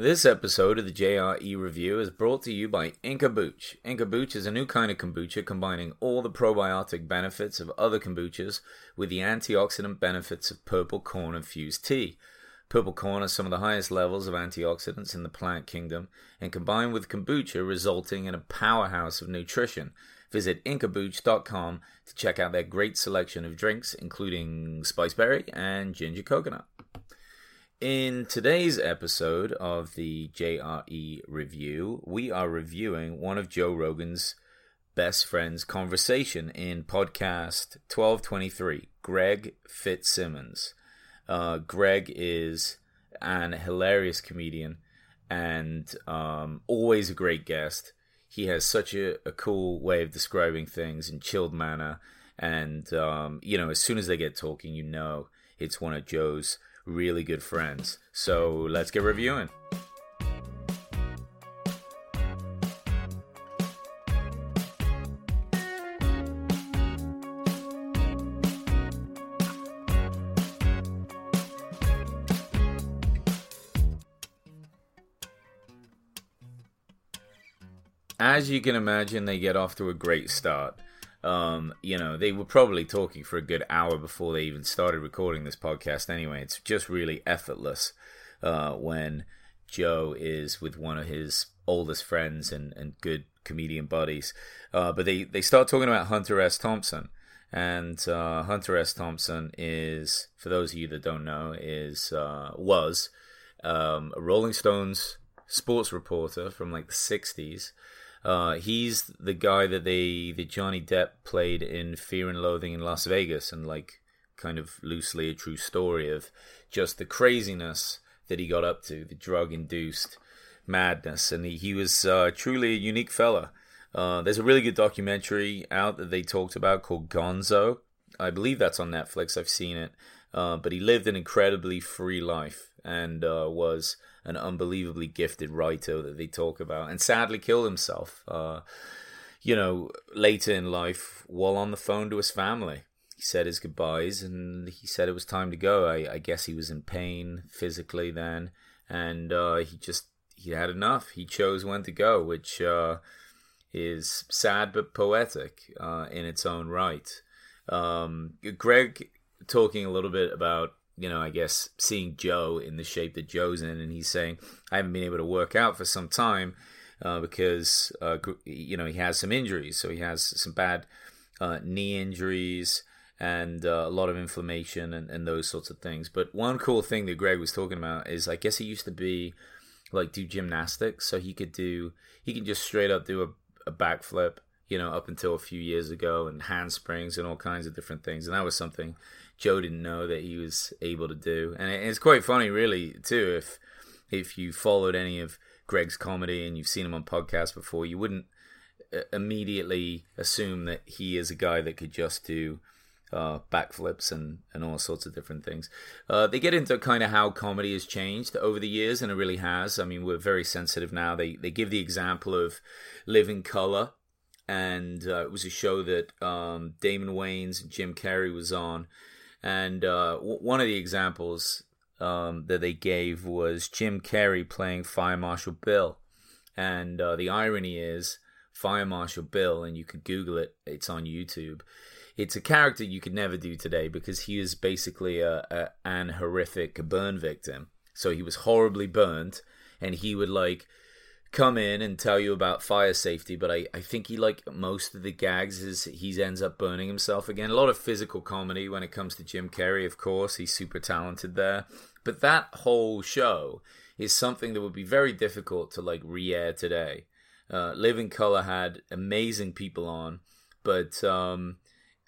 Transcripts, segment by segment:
This episode of the JRE Review is brought to you by Inca Booch. Inca Booch is a new kind of kombucha combining all the probiotic benefits of other kombuchas with the antioxidant benefits of purple corn infused tea. Purple corn has some of the highest levels of antioxidants in the plant kingdom, and combined with kombucha, resulting in a powerhouse of nutrition. Visit incabooch.com to check out their great selection of drinks, including spiceberry and ginger coconut. In today's episode of the JRE review, we are reviewing one of Joe Rogan's best friends' conversation in podcast 1223, Greg Fitzsimmons. Uh, Greg is an hilarious comedian and um, always a great guest. He has such a, a, cool way of describing things in chilled manner. And, um, you know, as soon as they get talking, you know it's one of Joe's really good friends. So let's get reviewing. As you can imagine, they get off to a great start. Um, you know, they were probably talking for a good hour before they even started recording this podcast anyway. It's just really effortless uh, when Joe is with one of his oldest friends and, and good comedian buddies. Uh, but they, they start talking about Hunter S. Thompson. And uh, Hunter S. Thompson is, for those of you that don't know, is uh, was um, a Rolling Stones sports reporter from like the 60s. Uh, he's the guy that they that Johnny Depp played in Fear and Loathing in Las Vegas, and like kind of loosely a true story of just the craziness that he got up to, the drug induced madness, and he, he was uh, truly a unique fella. Uh, there's a really good documentary out that they talked about called Gonzo. I believe that's on Netflix. I've seen it. Uh, but he lived an incredibly free life and uh, was an unbelievably gifted writer that they talk about, and sadly killed himself. Uh, you know, later in life, while on the phone to his family, he said his goodbyes, and he said it was time to go. I, I guess he was in pain physically then, and uh, he just he had enough. He chose when to go, which uh, is sad but poetic uh, in its own right. Um, Greg talking a little bit about you know, I guess seeing Joe in the shape that Joe's in, and he's saying, I haven't been able to work out for some time uh, because, uh, you know, he has some injuries. So he has some bad uh, knee injuries and uh, a lot of inflammation and, and those sorts of things. But one cool thing that Greg was talking about is I guess he used to be like do gymnastics. So he could do, he can just straight up do a, a backflip you know, up until a few years ago, and handsprings and all kinds of different things. And that was something Joe didn't know that he was able to do. And it's quite funny, really, too. If if you followed any of Greg's comedy and you've seen him on podcasts before, you wouldn't uh, immediately assume that he is a guy that could just do uh, backflips and, and all sorts of different things. Uh, they get into kind of how comedy has changed over the years, and it really has. I mean, we're very sensitive now. They they give the example of Living Color, and uh, it was a show that um, Damon Wayans and Jim Carrey was on, and uh, w- one of the examples um, that they gave was Jim Carrey playing Fire Marshal Bill. And uh, the irony is, Fire Marshal Bill, and you could Google it, it's on YouTube. It's a character you could never do today because he is basically a, a an horrific burn victim. So he was horribly burned, and he would like come in and tell you about fire safety, but I, I think he like most of the gags is he ends up burning himself again. A lot of physical comedy when it comes to Jim Carrey, of course, he's super talented there. But that whole show is something that would be very difficult to like re-air today. Uh, Living Color had amazing people on, but um,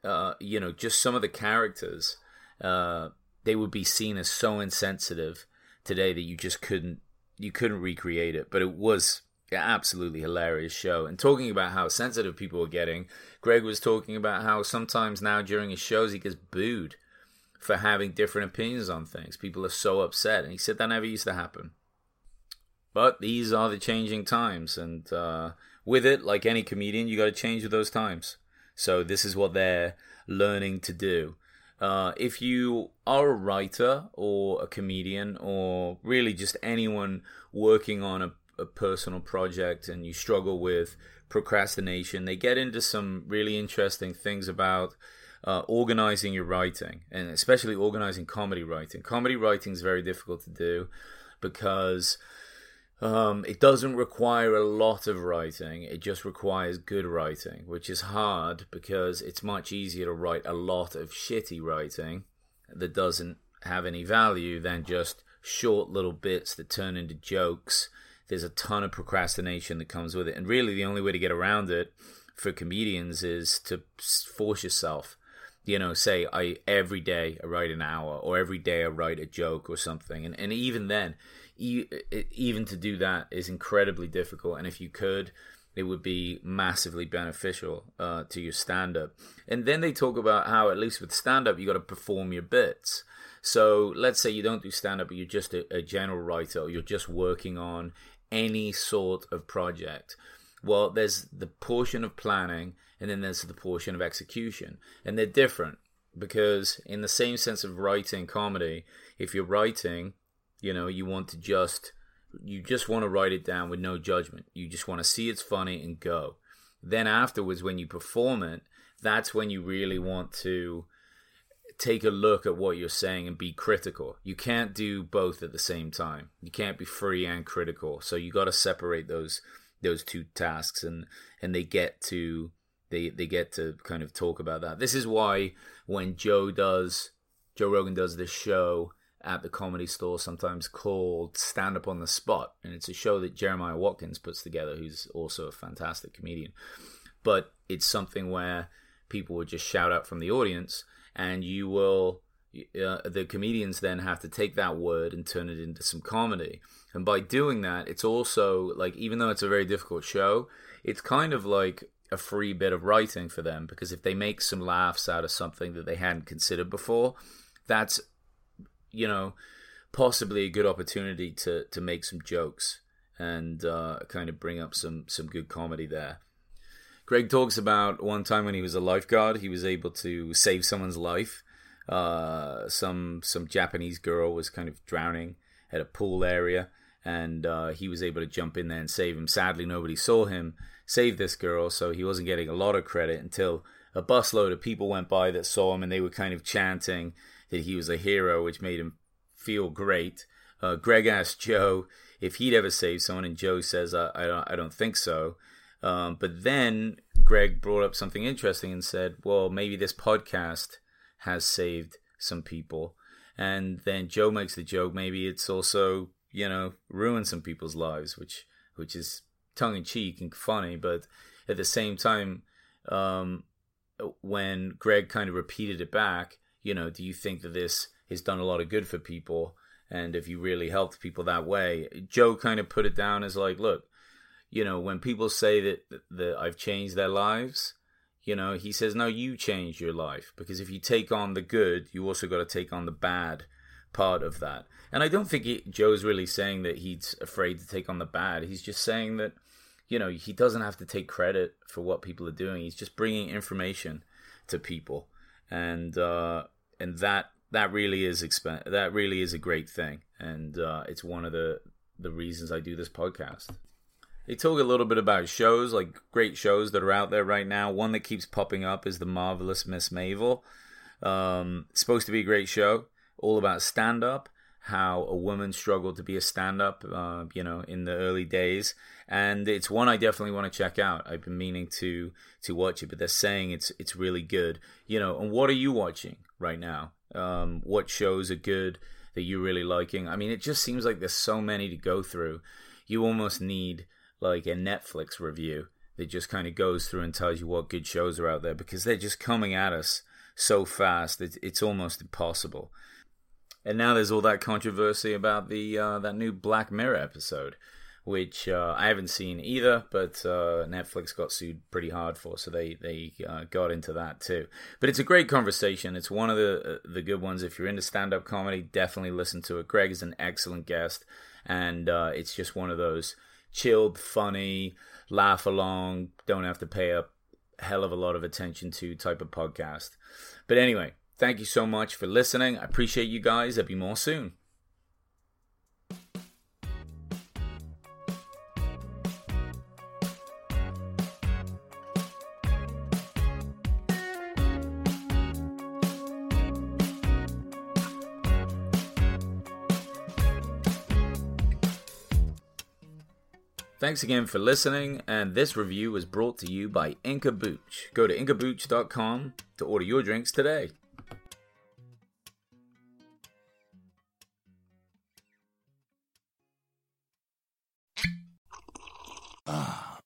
uh, you know, just some of the characters, uh, they would be seen as so insensitive today that you just couldn't you couldn't recreate it, but it was an absolutely hilarious show. And talking about how sensitive people were getting, Greg was talking about how sometimes now during his shows he gets booed for having different opinions on things. People are so upset, and he said that never used to happen. But these are the changing times, and uh, with it, like any comedian, you got to change with those times. So this is what they're learning to do. Uh, if you are a writer or a comedian or really just anyone working on a, a personal project and you struggle with procrastination, they get into some really interesting things about uh, organizing your writing and especially organizing comedy writing. Comedy writing is very difficult to do because um, it doesn't require a lot of writing, it just requires good writing, which is hard because it's much easier to write a lot of shitty writing that doesn't have any value than just short little bits that turn into jokes. There's a ton of procrastination that comes with it. And really, the only way to get around it for comedians is to force yourself you know, say I every day I write an hour or every day I write a joke or something, and and even then, even to do that is incredibly difficult. And if you could, it would be massively beneficial uh, to your stand up. And then they talk about how, at least with stand up, you got to perform your bits. So let's say you don't do stand up, but you're just a, a general writer, or you're just working on any sort of project. Well, there's the portion of planning, and then there's the portion of execution, and they're different because, in the same sense of writing comedy, if you're writing, you know, you want to just you just want to write it down with no judgment. You just want to see it's funny and go. Then afterwards, when you perform it, that's when you really want to take a look at what you're saying and be critical. You can't do both at the same time. You can't be free and critical. So you got to separate those those two tasks and and they get to they they get to kind of talk about that. This is why when Joe does Joe Rogan does this show at the comedy store, sometimes called Stand Up on the Spot. And it's a show that Jeremiah Watkins puts together, who's also a fantastic comedian. But it's something where people would just shout out from the audience, and you will. Uh, the comedians then have to take that word and turn it into some comedy. And by doing that, it's also like, even though it's a very difficult show, it's kind of like a free bit of writing for them because if they make some laughs out of something that they hadn't considered before, that's you know, possibly a good opportunity to to make some jokes and uh, kind of bring up some some good comedy there. Greg talks about one time when he was a lifeguard, he was able to save someone's life. Uh, some some Japanese girl was kind of drowning at a pool area, and uh, he was able to jump in there and save him. Sadly, nobody saw him save this girl, so he wasn't getting a lot of credit until a busload of people went by that saw him, and they were kind of chanting that he was a hero, which made him feel great. Uh, Greg asked Joe if he'd ever saved someone, and Joe says, I, I, don't, I don't think so. Um, but then Greg brought up something interesting and said, well, maybe this podcast has saved some people. And then Joe makes the joke, maybe it's also, you know, ruined some people's lives, which which is tongue in cheek and funny, but at the same time, um, when Greg kind of repeated it back, you know, do you think that this has done a lot of good for people? And if you really helped people that way, Joe kind of put it down as like, look, you know, when people say that, that I've changed their lives, you know, he says, no, you change your life. Because if you take on the good, you also got to take on the bad part of that. And I don't think he, Joe's really saying that he's afraid to take on the bad. He's just saying that, you know, he doesn't have to take credit for what people are doing. He's just bringing information to people and uh, and that that really is exp- that really is a great thing, and uh, it's one of the the reasons I do this podcast. They talk a little bit about shows, like great shows that are out there right now. One that keeps popping up is the marvelous Miss Maisel. Um, supposed to be a great show, all about stand up, how a woman struggled to be a stand up, uh, you know, in the early days, and it's one I definitely want to check out. I've been meaning to to watch it, but they're saying it's it's really good. You know, and what are you watching right now? Um, what shows are good that you're really liking? I mean, it just seems like there's so many to go through. You almost need like a Netflix review that just kind of goes through and tells you what good shows are out there because they're just coming at us so fast. It's, it's almost impossible. And now there's all that controversy about the uh, that new Black Mirror episode, which uh, I haven't seen either, but uh, Netflix got sued pretty hard for, so they they uh, got into that too. But it's a great conversation. It's one of the uh, the good ones. If you're into stand up comedy, definitely listen to it. Greg is an excellent guest, and uh, it's just one of those chilled, funny, laugh along, don't have to pay a hell of a lot of attention to type of podcast. But anyway, Thank you so much for listening. I appreciate you guys. I'll be more soon. Thanks again for listening, and this review was brought to you by Inca Booch. Go to incabooch.com to order your drinks today.